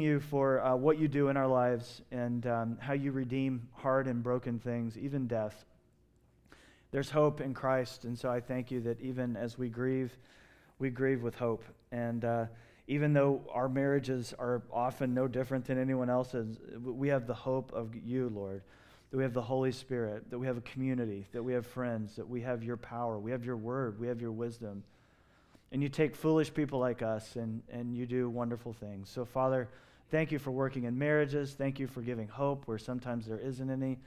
you for uh, what you do in our lives and um, how you redeem hard and broken things, even death. There's hope in Christ, and so I thank you that even as we grieve, we grieve with hope. And uh, even though our marriages are often no different than anyone else's, we have the hope of you, Lord. That we have the Holy Spirit, that we have a community, that we have friends, that we have your power, we have your word, we have your wisdom. And you take foolish people like us and, and you do wonderful things. So, Father, thank you for working in marriages. Thank you for giving hope where sometimes there isn't any.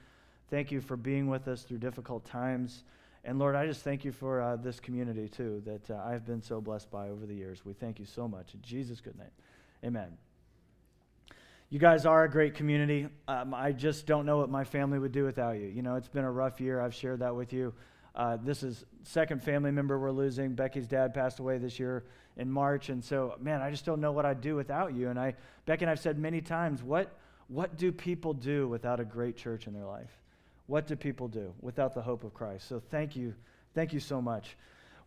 Thank you for being with us through difficult times. And Lord, I just thank you for uh, this community too that uh, I've been so blessed by over the years. We thank you so much. In Jesus' good name, amen. You guys are a great community. Um, I just don't know what my family would do without you. You know, it's been a rough year. I've shared that with you. Uh, this is second family member we're losing. Becky's dad passed away this year in March, and so man, I just don't know what I'd do without you. And I, Becky and I've said many times, what what do people do without a great church in their life? What do people do without the hope of Christ? So thank you, thank you so much.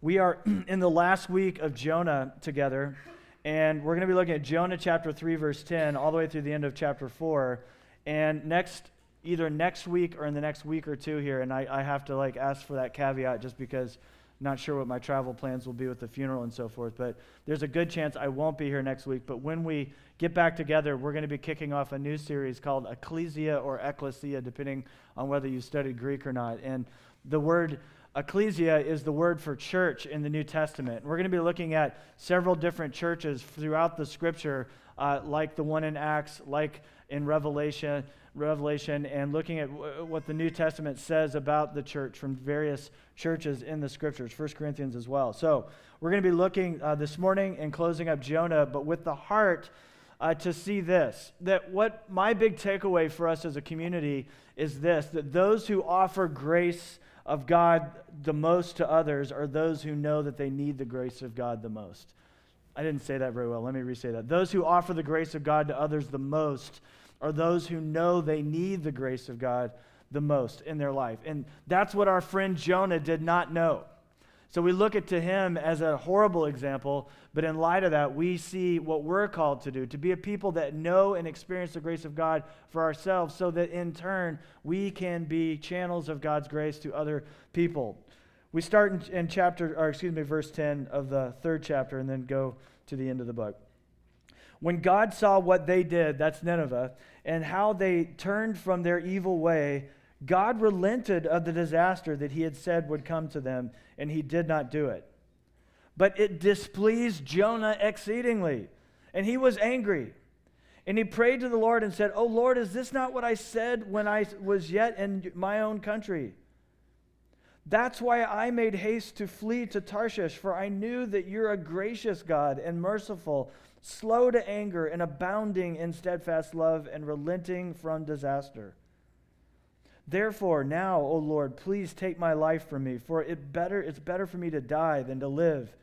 We are in the last week of Jonah together, and we're going to be looking at Jonah chapter three, verse ten, all the way through the end of chapter four. And next either next week or in the next week or two here. And I, I have to like ask for that caveat just because not sure what my travel plans will be with the funeral and so forth. But there's a good chance I won't be here next week. But when we get back together, we're going to be kicking off a new series called Ecclesia or Ecclesia, depending on whether you studied Greek or not. And the word ecclesia is the word for church in the New Testament. We're going to be looking at several different churches throughout the scripture, uh, like the one in Acts, like in Revelation, Revelation and looking at w- what the New Testament says about the church from various churches in the scriptures, 1 Corinthians as well. So we're going to be looking uh, this morning and closing up Jonah, but with the heart uh, to see this that what my big takeaway for us as a community is this that those who offer grace of God the most to others are those who know that they need the grace of God the most. I didn't say that very well. Let me re say that. Those who offer the grace of God to others the most are those who know they need the grace of God the most in their life. And that's what our friend Jonah did not know. So we look at to him as a horrible example, but in light of that, we see what we're called to do to be a people that know and experience the grace of God for ourselves, so that in turn we can be channels of God's grace to other people. We start in, in chapter, or excuse me, verse 10 of the third chapter, and then go to the end of the book. When God saw what they did, that's Nineveh, and how they turned from their evil way, God relented of the disaster that he had said would come to them, and he did not do it. But it displeased Jonah exceedingly, and he was angry. And he prayed to the Lord and said, Oh Lord, is this not what I said when I was yet in my own country? That's why I made haste to flee to Tarshish, for I knew that you're a gracious God and merciful, slow to anger, and abounding in steadfast love, and relenting from disaster. Therefore, now, O Lord, please take my life from me, for it better, it's better for me to die than to live.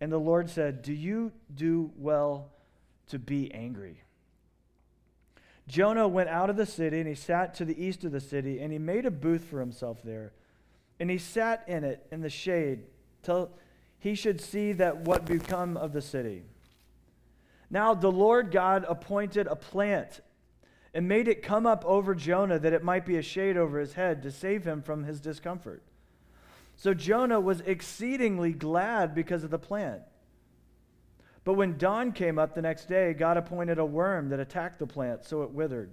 And the Lord said, Do you do well to be angry? Jonah went out of the city, and he sat to the east of the city, and he made a booth for himself there. And he sat in it in the shade till he should see that what become of the city. Now the Lord God appointed a plant and made it come up over Jonah that it might be a shade over his head to save him from his discomfort. So Jonah was exceedingly glad because of the plant. But when dawn came up the next day, God appointed a worm that attacked the plant, so it withered.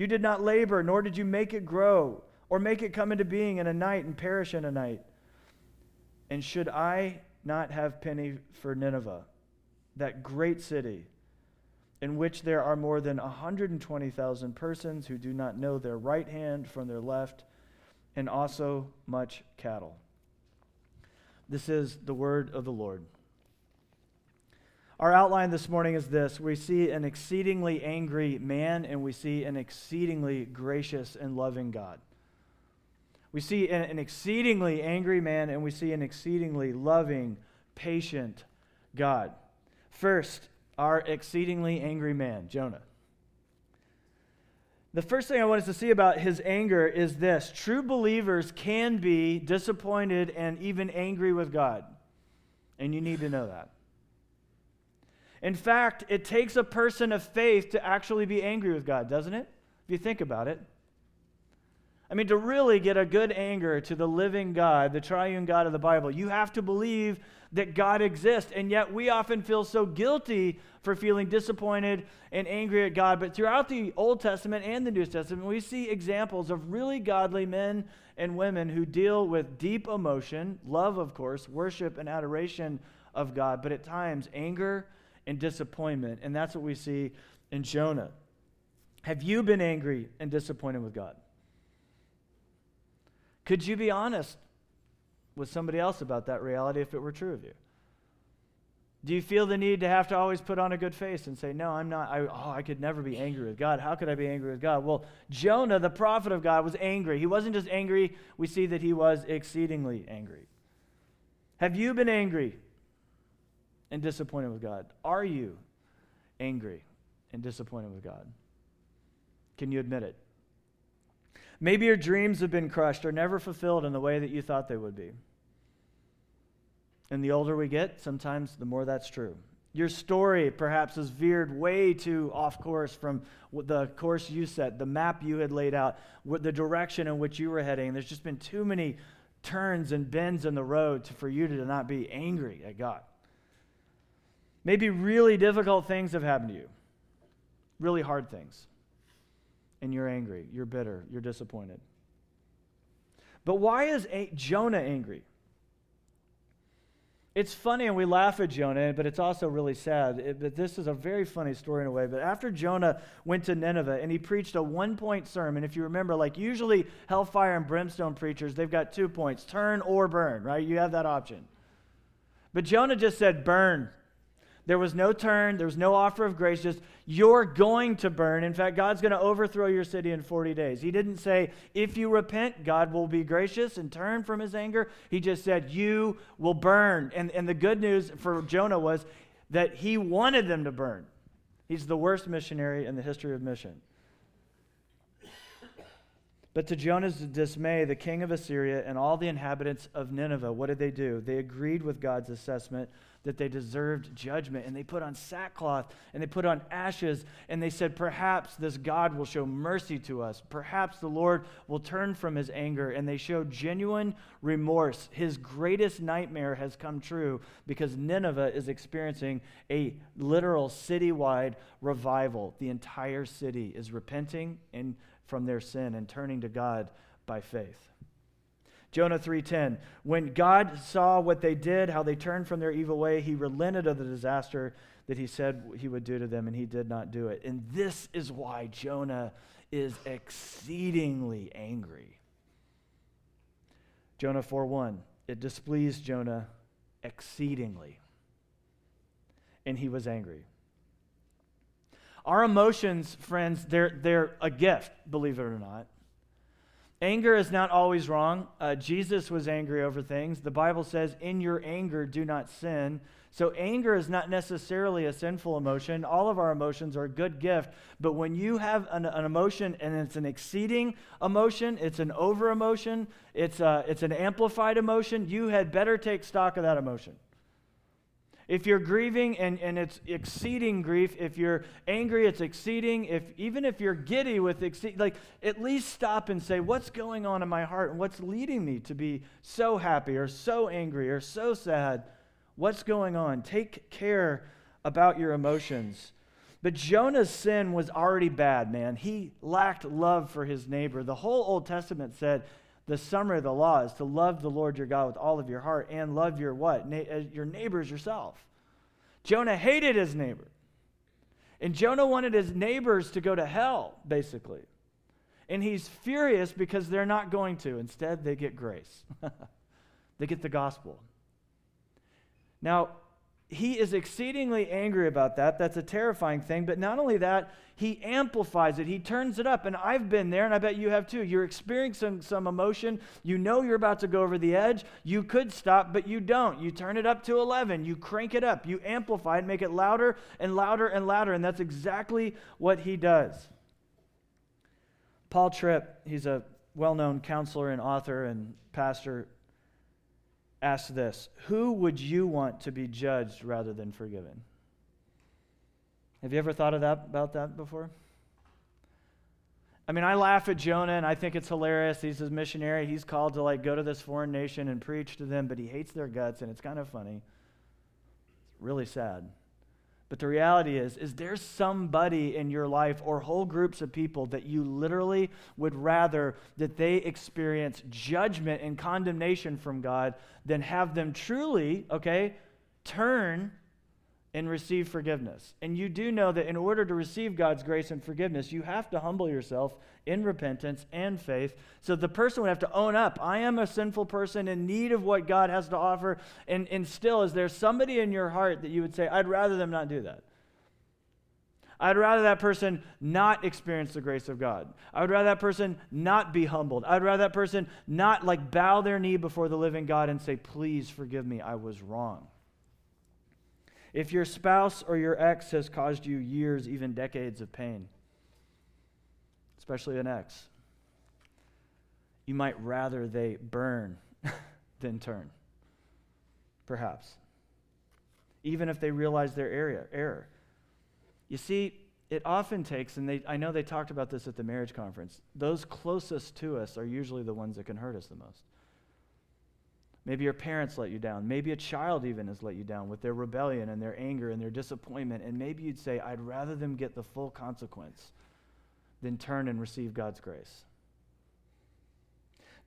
You did not labor, nor did you make it grow, or make it come into being in a night and perish in a night. And should I not have pity for Nineveh, that great city? in which there are more than 120,000 persons who do not know their right hand from their left, and also much cattle. This is the word of the Lord. Our outline this morning is this we see an exceedingly angry man, and we see an exceedingly gracious and loving God. We see an, an exceedingly angry man, and we see an exceedingly loving, patient God. First, our exceedingly angry man, Jonah. The first thing I want us to see about his anger is this true believers can be disappointed and even angry with God. And you need to know that. In fact, it takes a person of faith to actually be angry with God, doesn't it? If you think about it. I mean, to really get a good anger to the living God, the triune God of the Bible, you have to believe that God exists. And yet we often feel so guilty for feeling disappointed and angry at God. But throughout the Old Testament and the New Testament, we see examples of really godly men and women who deal with deep emotion, love, of course, worship and adoration of God, but at times anger and disappointment. And that's what we see in Jonah. Have you been angry and disappointed with God? Could you be honest with somebody else about that reality if it were true of you? Do you feel the need to have to always put on a good face and say, No, I'm not, I, oh, I could never be angry with God. How could I be angry with God? Well, Jonah, the prophet of God, was angry. He wasn't just angry, we see that he was exceedingly angry. Have you been angry and disappointed with God? Are you angry and disappointed with God? Can you admit it? Maybe your dreams have been crushed or never fulfilled in the way that you thought they would be. And the older we get, sometimes the more that's true. Your story perhaps has veered way too off course from the course you set, the map you had laid out, the direction in which you were heading. There's just been too many turns and bends in the road for you to not be angry at God. Maybe really difficult things have happened to you, really hard things and you're angry, you're bitter, you're disappointed. But why is Jonah angry? It's funny and we laugh at Jonah, but it's also really sad. It, but this is a very funny story in a way. But after Jonah went to Nineveh and he preached a one point sermon, if you remember, like usually hellfire and brimstone preachers, they've got two points turn or burn, right? You have that option. But Jonah just said, burn. There was no turn, there was no offer of grace, just you're going to burn. In fact, God's going to overthrow your city in 40 days. He didn't say, if you repent, God will be gracious and turn from his anger. He just said, you will burn. And, and the good news for Jonah was that he wanted them to burn. He's the worst missionary in the history of mission. But to Jonah's dismay, the king of Assyria and all the inhabitants of Nineveh, what did they do? They agreed with God's assessment that they deserved judgment. And they put on sackcloth and they put on ashes and they said, Perhaps this God will show mercy to us. Perhaps the Lord will turn from his anger. And they showed genuine remorse. His greatest nightmare has come true because Nineveh is experiencing a literal citywide revival. The entire city is repenting from their sin and turning to God by faith. Jonah 3:10 When God saw what they did, how they turned from their evil way, he relented of the disaster that he said he would do to them and he did not do it. And this is why Jonah is exceedingly angry. Jonah 4:1 It displeased Jonah exceedingly and he was angry. Our emotions, friends, they're, they're a gift, believe it or not. Anger is not always wrong. Uh, Jesus was angry over things. The Bible says, in your anger, do not sin. So, anger is not necessarily a sinful emotion. All of our emotions are a good gift. But when you have an, an emotion and it's an exceeding emotion, it's an over emotion, it's, a, it's an amplified emotion, you had better take stock of that emotion. If you're grieving and, and it's exceeding grief, if you're angry, it's exceeding. If even if you're giddy with exceed, like at least stop and say, what's going on in my heart and what's leading me to be so happy or so angry or so sad? What's going on? Take care about your emotions. But Jonah's sin was already bad, man. He lacked love for his neighbor. The whole Old Testament said the summary of the law is to love the Lord your God with all of your heart and love your what? Na- uh, your neighbors yourself. Jonah hated his neighbor. And Jonah wanted his neighbors to go to hell, basically. And he's furious because they're not going to. Instead, they get grace, they get the gospel. Now, he is exceedingly angry about that. That's a terrifying thing. But not only that, he amplifies it, he turns it up. And I've been there, and I bet you have too. You're experiencing some emotion. You know you're about to go over the edge. You could stop, but you don't. You turn it up to 11. You crank it up. You amplify it, make it louder and louder and louder. And that's exactly what he does. Paul Tripp, he's a well known counselor and author and pastor Ask this Who would you want to be judged rather than forgiven? Have you ever thought of that, about that before? I mean, I laugh at Jonah and I think it's hilarious. He's a missionary. He's called to like go to this foreign nation and preach to them, but he hates their guts and it's kind of funny. It's really sad. But the reality is, is there somebody in your life or whole groups of people that you literally would rather that they experience judgment and condemnation from God than have them truly, okay, turn and receive forgiveness. And you do know that in order to receive God's grace and forgiveness, you have to humble yourself in repentance and faith. So the person would have to own up I am a sinful person in need of what God has to offer. And, and still, is there somebody in your heart that you would say, I'd rather them not do that? I'd rather that person not experience the grace of God. I would rather that person not be humbled. I'd rather that person not like bow their knee before the living God and say, Please forgive me, I was wrong. If your spouse or your ex has caused you years, even decades of pain, especially an ex, you might rather they burn than turn. Perhaps. Even if they realize their area, error. You see, it often takes, and they, I know they talked about this at the marriage conference, those closest to us are usually the ones that can hurt us the most. Maybe your parents let you down. Maybe a child even has let you down with their rebellion and their anger and their disappointment. And maybe you'd say, I'd rather them get the full consequence than turn and receive God's grace.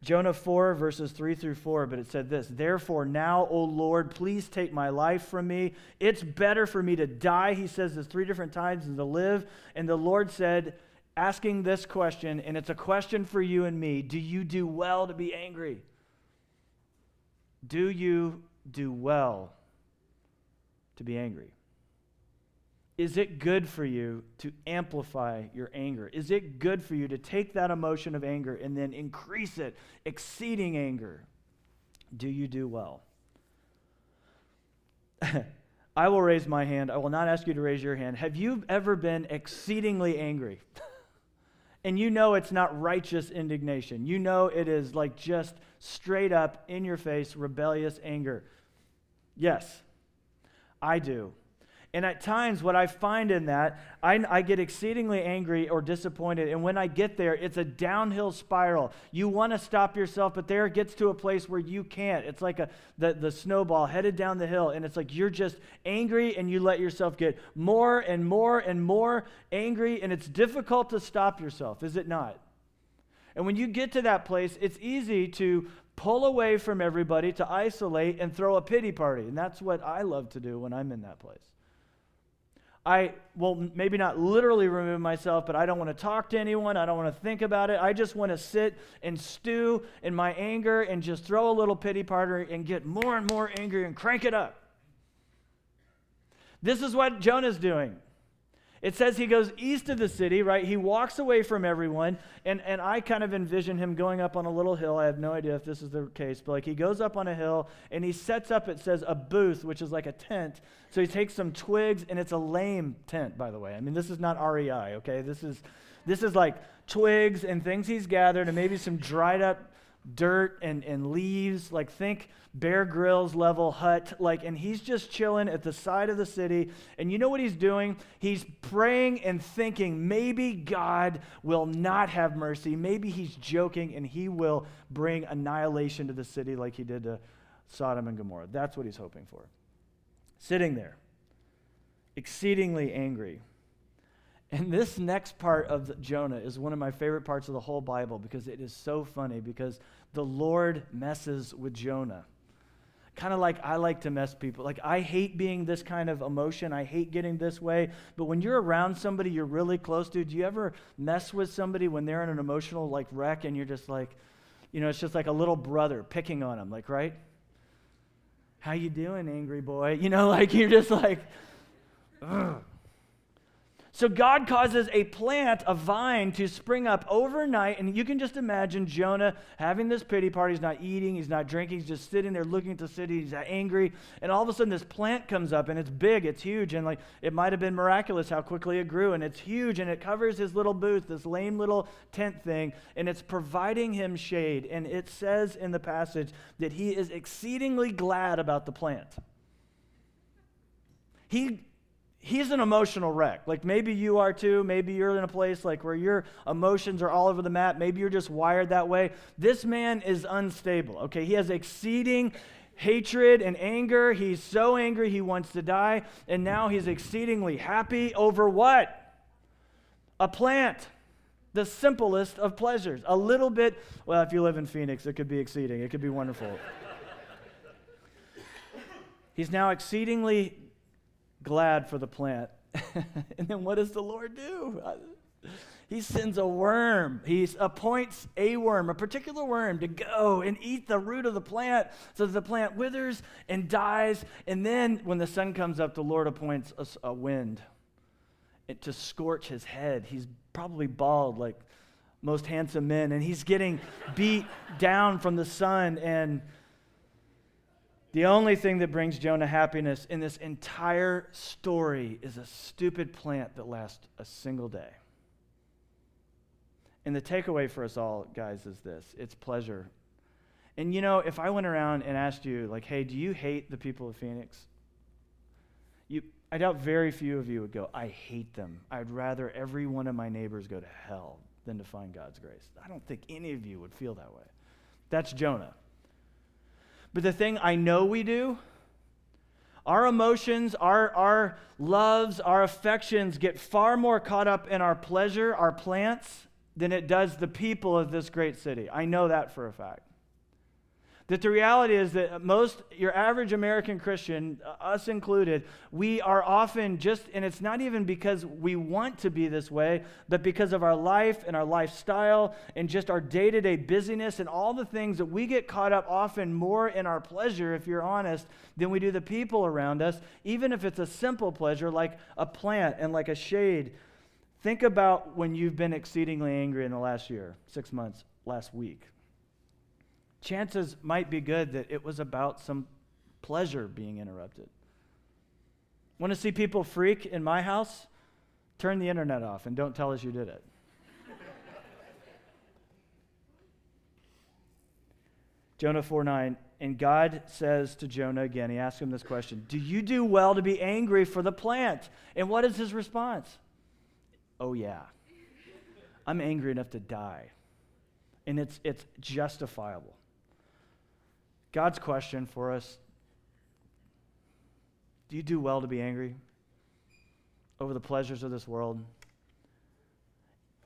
Jonah 4, verses 3 through 4, but it said this Therefore, now, O Lord, please take my life from me. It's better for me to die, he says this three different times, than to live. And the Lord said, asking this question, and it's a question for you and me Do you do well to be angry? Do you do well to be angry? Is it good for you to amplify your anger? Is it good for you to take that emotion of anger and then increase it, exceeding anger? Do you do well? I will raise my hand. I will not ask you to raise your hand. Have you ever been exceedingly angry? and you know it's not righteous indignation. You know it is like just straight up, in your face, rebellious anger. Yes, I do. And at times, what I find in that, I, I, get exceedingly angry or disappointed. And when I get there, it's a downhill spiral. You want to stop yourself, but there it gets to a place where you can't. It's like a, the, the snowball headed down the hill. And it's like you're just angry and you let yourself get more and more and more angry. And it's difficult to stop yourself, is it not? And when you get to that place, it's easy to pull away from everybody, to isolate, and throw a pity party. And that's what I love to do when I'm in that place. I will maybe not literally remove myself, but I don't want to talk to anyone. I don't want to think about it. I just want to sit and stew in my anger and just throw a little pity party and get more and more angry and crank it up. This is what Jonah's doing. It says he goes east of the city, right? He walks away from everyone. And, and I kind of envision him going up on a little hill. I have no idea if this is the case, but like he goes up on a hill and he sets up, it says, a booth, which is like a tent. So he takes some twigs, and it's a lame tent, by the way. I mean, this is not REI, okay? This is, this is like twigs and things he's gathered and maybe some dried up dirt and, and leaves. Like, think Bear Grylls level hut. Like, and he's just chilling at the side of the city. And you know what he's doing? He's praying and thinking maybe God will not have mercy. Maybe he's joking and he will bring annihilation to the city like he did to Sodom and Gomorrah. That's what he's hoping for. Sitting there, exceedingly angry. And this next part of Jonah is one of my favorite parts of the whole Bible because it is so funny because the Lord messes with Jonah. Kind of like I like to mess people. Like I hate being this kind of emotion. I hate getting this way. But when you're around somebody you're really close to, do you ever mess with somebody when they're in an emotional like wreck and you're just like, you know, it's just like a little brother picking on them, like, right? how you doing, angry boy? You know, like you're just like, ugh. So God causes a plant, a vine, to spring up overnight. And you can just imagine Jonah having this pity party. He's not eating, he's not drinking, he's just sitting there looking at the city. He's angry. And all of a sudden, this plant comes up and it's big, it's huge. And like it might have been miraculous how quickly it grew. And it's huge and it covers his little booth, this lame little tent thing. And it's providing him shade. And it says in the passage that he is exceedingly glad about the plant. He he's an emotional wreck. Like maybe you are too. Maybe you're in a place like where your emotions are all over the map. Maybe you're just wired that way. This man is unstable. Okay, he has exceeding hatred and anger. He's so angry he wants to die, and now he's exceedingly happy over what? A plant. The simplest of pleasures. A little bit, well, if you live in Phoenix, it could be exceeding. It could be wonderful. He's now exceedingly glad for the plant. and then what does the Lord do? He sends a worm. He appoints a worm, a particular worm, to go and eat the root of the plant so that the plant withers and dies. And then when the sun comes up, the Lord appoints a, a wind to scorch his head. He's probably bald like most handsome men, and he's getting beat down from the sun and the only thing that brings Jonah happiness in this entire story is a stupid plant that lasts a single day. And the takeaway for us all, guys, is this it's pleasure. And you know, if I went around and asked you, like, hey, do you hate the people of Phoenix? You, I doubt very few of you would go, I hate them. I'd rather every one of my neighbors go to hell than to find God's grace. I don't think any of you would feel that way. That's Jonah. But the thing I know we do, our emotions, our, our loves, our affections get far more caught up in our pleasure, our plants, than it does the people of this great city. I know that for a fact. That the reality is that most, your average American Christian, uh, us included, we are often just, and it's not even because we want to be this way, but because of our life and our lifestyle and just our day to day busyness and all the things that we get caught up often more in our pleasure, if you're honest, than we do the people around us, even if it's a simple pleasure like a plant and like a shade. Think about when you've been exceedingly angry in the last year, six months, last week chances might be good that it was about some pleasure being interrupted. Want to see people freak in my house? Turn the internet off and don't tell us you did it. Jonah 4 9, and God says to Jonah again, he asks him this question Do you do well to be angry for the plant? And what is his response? Oh, yeah. I'm angry enough to die. And it's, it's justifiable. God's question for us do you do well to be angry over the pleasures of this world?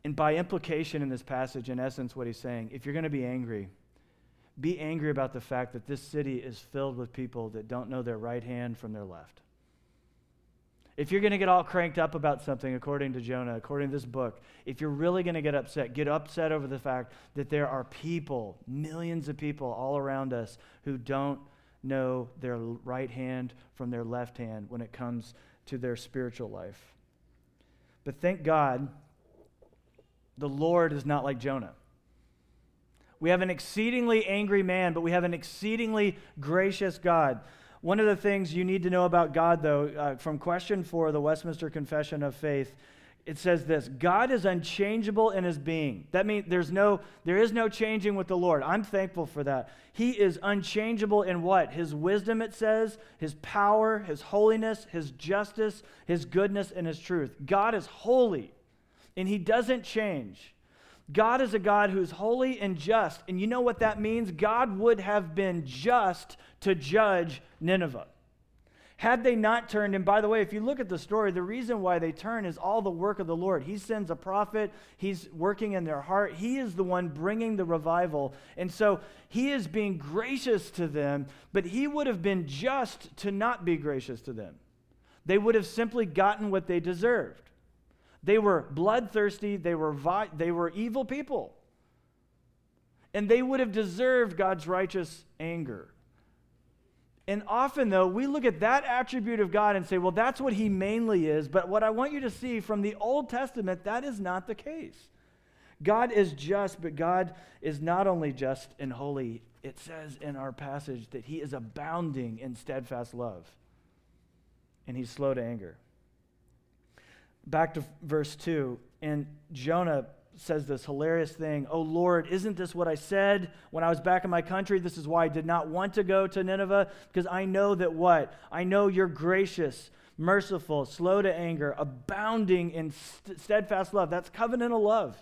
And by implication in this passage, in essence, what he's saying, if you're going to be angry, be angry about the fact that this city is filled with people that don't know their right hand from their left. If you're going to get all cranked up about something, according to Jonah, according to this book, if you're really going to get upset, get upset over the fact that there are people, millions of people all around us who don't know their right hand from their left hand when it comes to their spiritual life. But thank God, the Lord is not like Jonah. We have an exceedingly angry man, but we have an exceedingly gracious God. One of the things you need to know about God, though, uh, from question four, the Westminster Confession of Faith, it says this God is unchangeable in his being. That means there's no, there is no changing with the Lord. I'm thankful for that. He is unchangeable in what? His wisdom, it says, his power, his holiness, his justice, his goodness, and his truth. God is holy, and he doesn't change. God is a God who's holy and just. And you know what that means? God would have been just to judge Nineveh. Had they not turned, and by the way, if you look at the story, the reason why they turn is all the work of the Lord. He sends a prophet, He's working in their heart. He is the one bringing the revival. And so He is being gracious to them, but He would have been just to not be gracious to them. They would have simply gotten what they deserved. They were bloodthirsty, they were, vi- they were evil people. And they would have deserved God's righteous anger. And often, though, we look at that attribute of God and say, well, that's what he mainly is. But what I want you to see from the Old Testament, that is not the case. God is just, but God is not only just and holy. It says in our passage that he is abounding in steadfast love and he's slow to anger. Back to verse 2, and Jonah says this hilarious thing Oh Lord, isn't this what I said when I was back in my country? This is why I did not want to go to Nineveh, because I know that what? I know you're gracious, merciful, slow to anger, abounding in st- steadfast love. That's covenantal love.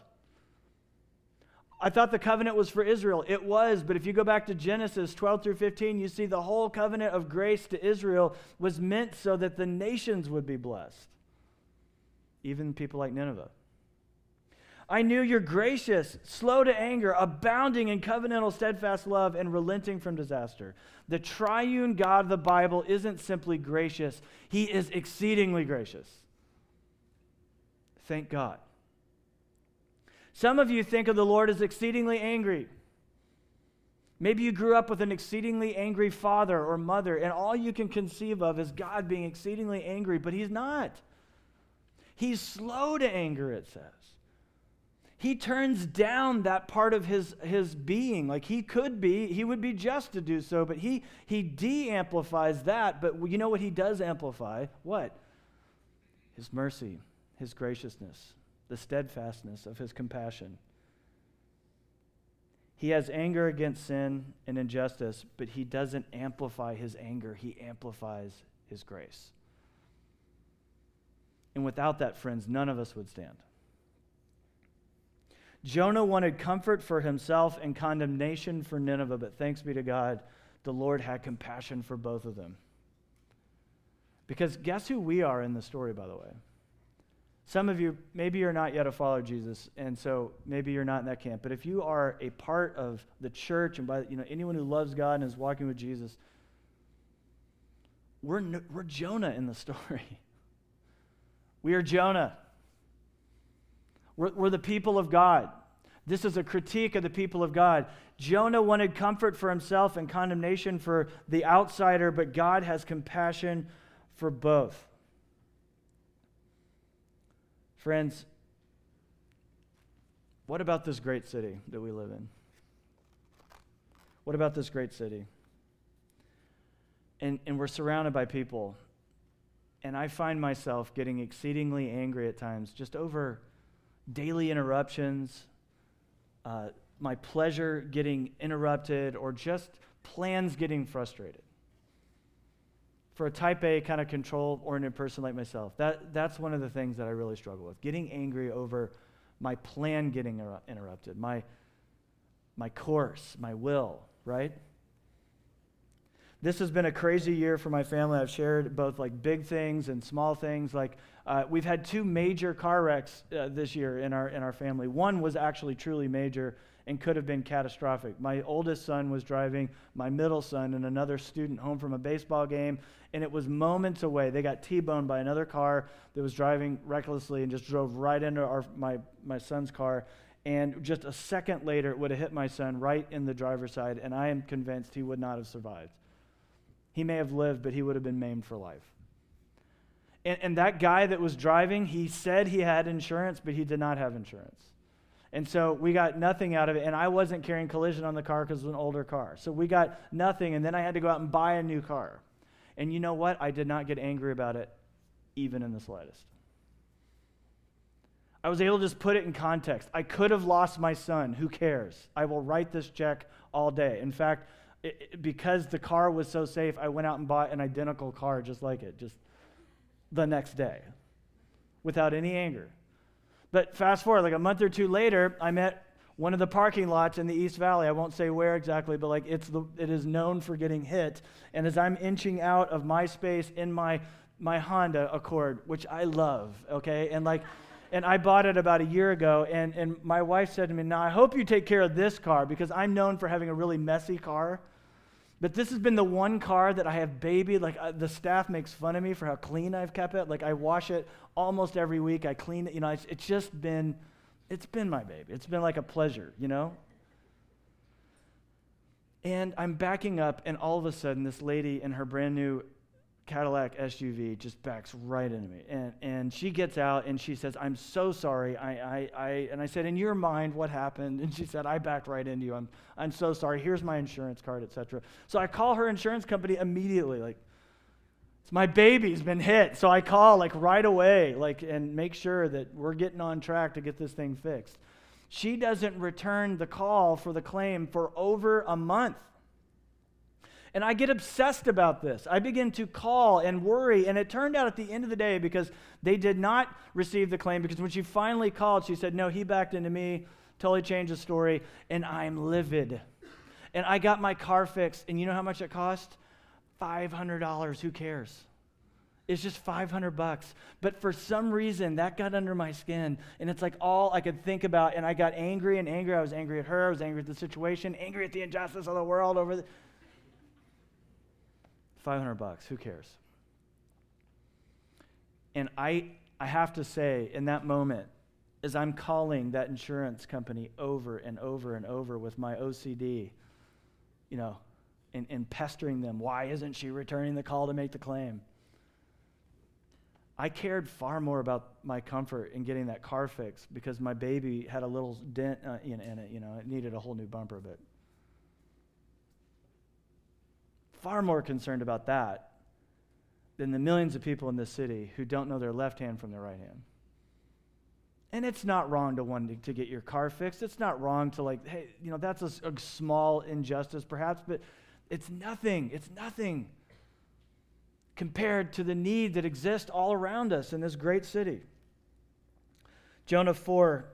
I thought the covenant was for Israel. It was, but if you go back to Genesis 12 through 15, you see the whole covenant of grace to Israel was meant so that the nations would be blessed, even people like Nineveh. I knew you're gracious, slow to anger, abounding in covenantal steadfast love, and relenting from disaster. The triune God of the Bible isn't simply gracious, He is exceedingly gracious. Thank God. Some of you think of the Lord as exceedingly angry. Maybe you grew up with an exceedingly angry father or mother, and all you can conceive of is God being exceedingly angry, but He's not. He's slow to anger, it says he turns down that part of his, his being. Like he could be, he would be just to do so, but he, he de amplifies that. But you know what he does amplify? What? His mercy, his graciousness, the steadfastness of his compassion. He has anger against sin and injustice, but he doesn't amplify his anger, he amplifies his grace. And without that, friends, none of us would stand. Jonah wanted comfort for himself and condemnation for Nineveh, but thanks be to God, the Lord had compassion for both of them. Because guess who we are in the story, by the way? Some of you, maybe you're not yet a follower of Jesus, and so maybe you're not in that camp. But if you are a part of the church and by you know anyone who loves God and is walking with Jesus, we're, we're Jonah in the story. We are Jonah. We're, we're the people of God. This is a critique of the people of God. Jonah wanted comfort for himself and condemnation for the outsider, but God has compassion for both. Friends, what about this great city that we live in? What about this great city? And, and we're surrounded by people. And I find myself getting exceedingly angry at times just over daily interruptions, uh, my pleasure getting interrupted, or just plans getting frustrated. For a type A kind of control oriented person like myself, that, that's one of the things that I really struggle with. Getting angry over my plan getting interrupted, my, my course, my will, right? This has been a crazy year for my family. I've shared both like big things and small things. Like uh, we've had two major car wrecks uh, this year in our, in our family. One was actually truly major and could have been catastrophic. My oldest son was driving my middle son and another student home from a baseball game, and it was moments away. They got T boned by another car that was driving recklessly and just drove right into our, my, my son's car. And just a second later, it would have hit my son right in the driver's side, and I am convinced he would not have survived. He may have lived, but he would have been maimed for life. And, and that guy that was driving, he said he had insurance, but he did not have insurance. And so we got nothing out of it. And I wasn't carrying collision on the car because it was an older car. So we got nothing. And then I had to go out and buy a new car. And you know what? I did not get angry about it, even in the slightest. I was able to just put it in context. I could have lost my son. Who cares? I will write this check all day. In fact, it, because the car was so safe, I went out and bought an identical car just like it. Just the next day without any anger. But fast forward, like a month or two later, I'm at one of the parking lots in the East Valley. I won't say where exactly, but like it's the, it is known for getting hit. And as I'm inching out of my space in my my Honda Accord, which I love, okay, and like. And I bought it about a year ago, and, and my wife said to me, Now, I hope you take care of this car because I'm known for having a really messy car. But this has been the one car that I have babied. Like uh, the staff makes fun of me for how clean I've kept it. Like I wash it almost every week. I clean it. You know, it's, it's just been, it's been my baby. It's been like a pleasure, you know? And I'm backing up, and all of a sudden, this lady in her brand new Cadillac SUV just backs right into me. And, and she gets out and she says, I'm so sorry. I, I, I, and I said, In your mind, what happened? And she said, I backed right into you. I'm, I'm so sorry. Here's my insurance card, etc. So I call her insurance company immediately, like, it's my baby's been hit. So I call like right away, like, and make sure that we're getting on track to get this thing fixed. She doesn't return the call for the claim for over a month. And I get obsessed about this. I begin to call and worry. And it turned out at the end of the day, because they did not receive the claim, because when she finally called, she said, No, he backed into me, totally changed the story, and I'm livid. And I got my car fixed. And you know how much it cost? $500. Who cares? It's just 500 bucks. But for some reason, that got under my skin. And it's like all I could think about. And I got angry and angry. I was angry at her. I was angry at the situation, angry at the injustice of the world over the 500 bucks, who cares? And I, I have to say, in that moment, as I'm calling that insurance company over and over and over with my OCD, you know, and, and pestering them, why isn't she returning the call to make the claim? I cared far more about my comfort in getting that car fixed because my baby had a little dent uh, in, in it, you know, it needed a whole new bumper, but far more concerned about that than the millions of people in this city who don't know their left hand from their right hand. And it's not wrong to want to get your car fixed. It's not wrong to, like, hey, you know, that's a, a small injustice perhaps, but it's nothing. It's nothing compared to the need that exists all around us in this great city. Jonah 4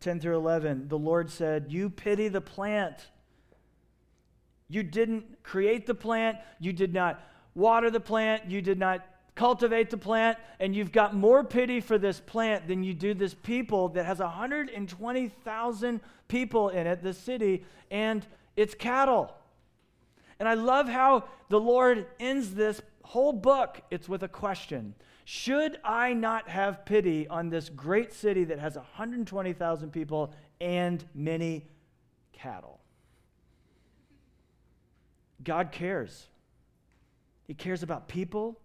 10 through 11, the Lord said, You pity the plant you didn't create the plant, you did not water the plant, you did not cultivate the plant, and you've got more pity for this plant than you do this people that has 120,000 people in it, the city, and its cattle. And I love how the Lord ends this whole book. It's with a question Should I not have pity on this great city that has 120,000 people and many cattle? God cares. He cares about people.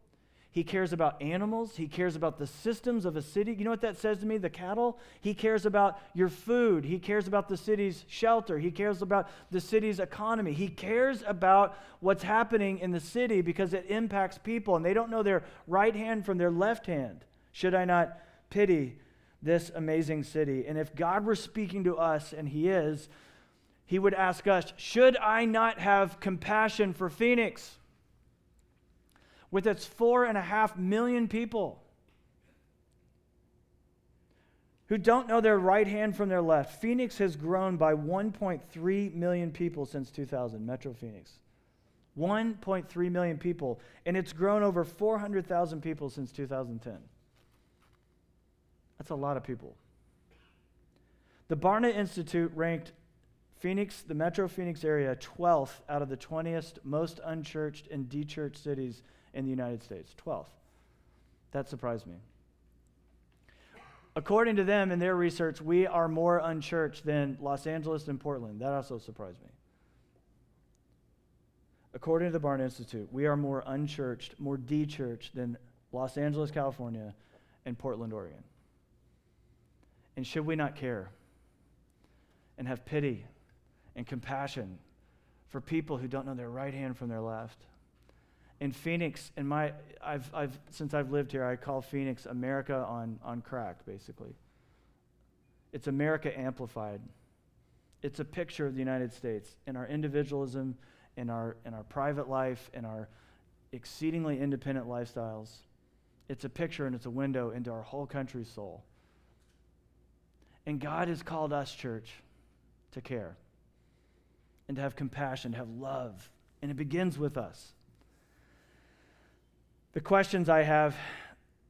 He cares about animals. He cares about the systems of a city. You know what that says to me? The cattle. He cares about your food. He cares about the city's shelter. He cares about the city's economy. He cares about what's happening in the city because it impacts people and they don't know their right hand from their left hand. Should I not pity this amazing city? And if God were speaking to us, and He is, he would ask us, Should I not have compassion for Phoenix with its four and a half million people who don't know their right hand from their left? Phoenix has grown by 1.3 million people since 2000, Metro Phoenix. 1.3 million people, and it's grown over 400,000 people since 2010. That's a lot of people. The Barna Institute ranked Phoenix, the metro Phoenix area, 12th out of the 20th most unchurched and dechurched cities in the United States. 12th. That surprised me. According to them in their research, we are more unchurched than Los Angeles and Portland. That also surprised me. According to the Barna Institute, we are more unchurched, more dechurched than Los Angeles, California, and Portland, Oregon. And should we not care and have pity and compassion for people who don't know their right hand from their left. In Phoenix, in my, I've, I've, since I've lived here, I call Phoenix America on, on crack, basically. It's America amplified. It's a picture of the United States in our individualism, in our, in our private life, in our exceedingly independent lifestyles. It's a picture and it's a window into our whole country's soul. And God has called us, church, to care and to have compassion, to have love. And it begins with us. The questions I have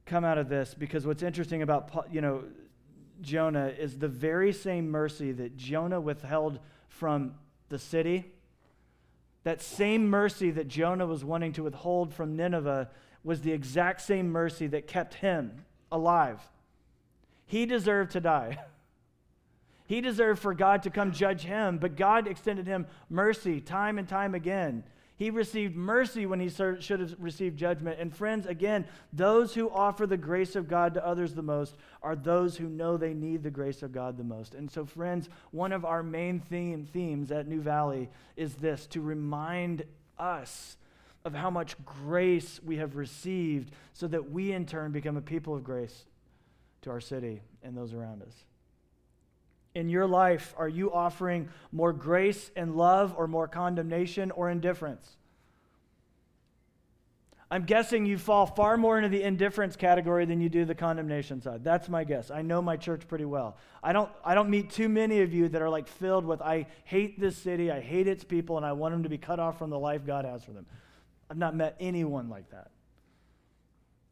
come out of this because what's interesting about you know Jonah is the very same mercy that Jonah withheld from the city. That same mercy that Jonah was wanting to withhold from Nineveh was the exact same mercy that kept him alive. He deserved to die. He deserved for God to come judge him, but God extended him mercy time and time again. He received mercy when he should have received judgment. And friends, again, those who offer the grace of God to others the most are those who know they need the grace of God the most. And so, friends, one of our main theme, themes at New Valley is this to remind us of how much grace we have received so that we in turn become a people of grace to our city and those around us. In your life, are you offering more grace and love or more condemnation or indifference? I'm guessing you fall far more into the indifference category than you do the condemnation side. That's my guess. I know my church pretty well. I don't, I don't meet too many of you that are like filled with, I hate this city, I hate its people, and I want them to be cut off from the life God has for them. I've not met anyone like that.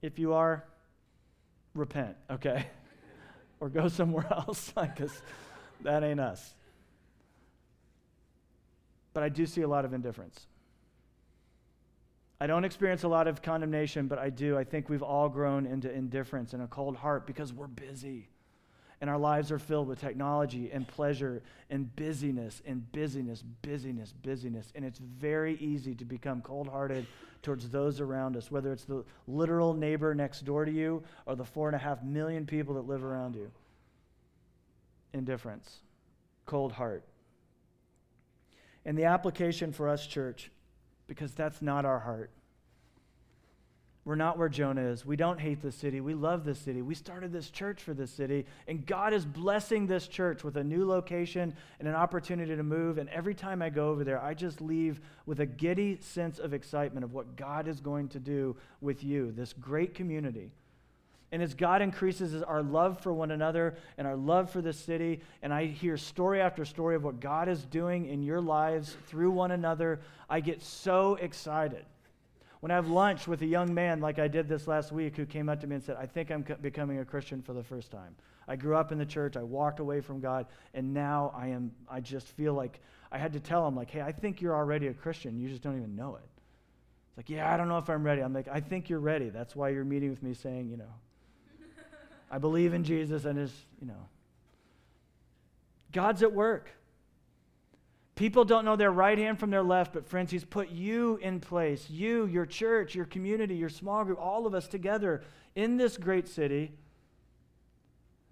If you are, repent, okay? or go somewhere else, like, because that ain't us. But I do see a lot of indifference. I don't experience a lot of condemnation, but I do. I think we've all grown into indifference and a cold heart because we're busy. And our lives are filled with technology and pleasure and busyness and busyness, busyness, busyness. And it's very easy to become cold hearted towards those around us, whether it's the literal neighbor next door to you or the four and a half million people that live around you indifference, cold heart. And the application for us, church, because that's not our heart. We're not where Jonah is. We don't hate the city. We love the city. We started this church for this city. And God is blessing this church with a new location and an opportunity to move. And every time I go over there, I just leave with a giddy sense of excitement of what God is going to do with you, this great community. And as God increases our love for one another and our love for the city, and I hear story after story of what God is doing in your lives through one another, I get so excited. When I have lunch with a young man like I did this last week who came up to me and said, I think I'm becoming a Christian for the first time. I grew up in the church, I walked away from God, and now I am I just feel like I had to tell him like, "Hey, I think you're already a Christian. You just don't even know it." It's like, "Yeah, I don't know if I'm ready." I'm like, "I think you're ready. That's why you're meeting with me saying, you know, I believe in Jesus and his, you know. God's at work. People don't know their right hand from their left, but friends, He's put you in place. You, your church, your community, your small group, all of us together in this great city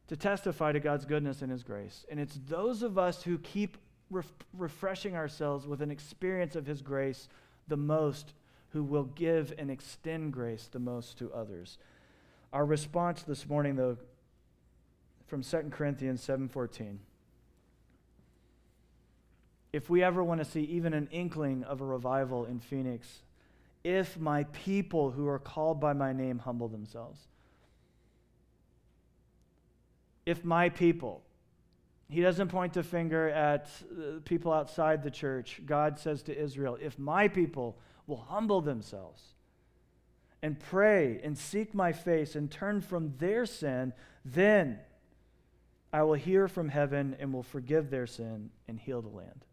to testify to God's goodness and His grace. And it's those of us who keep ref- refreshing ourselves with an experience of His grace the most who will give and extend grace the most to others. Our response this morning, though, from 2 Corinthians 7:14. If we ever want to see even an inkling of a revival in Phoenix, if my people who are called by my name humble themselves. If my people, he doesn't point the finger at people outside the church. God says to Israel, if my people will humble themselves and pray and seek my face and turn from their sin, then I will hear from heaven and will forgive their sin and heal the land.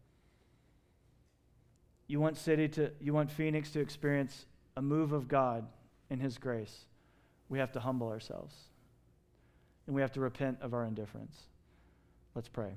You want city to you want Phoenix to experience a move of God in his grace. We have to humble ourselves. And we have to repent of our indifference. Let's pray.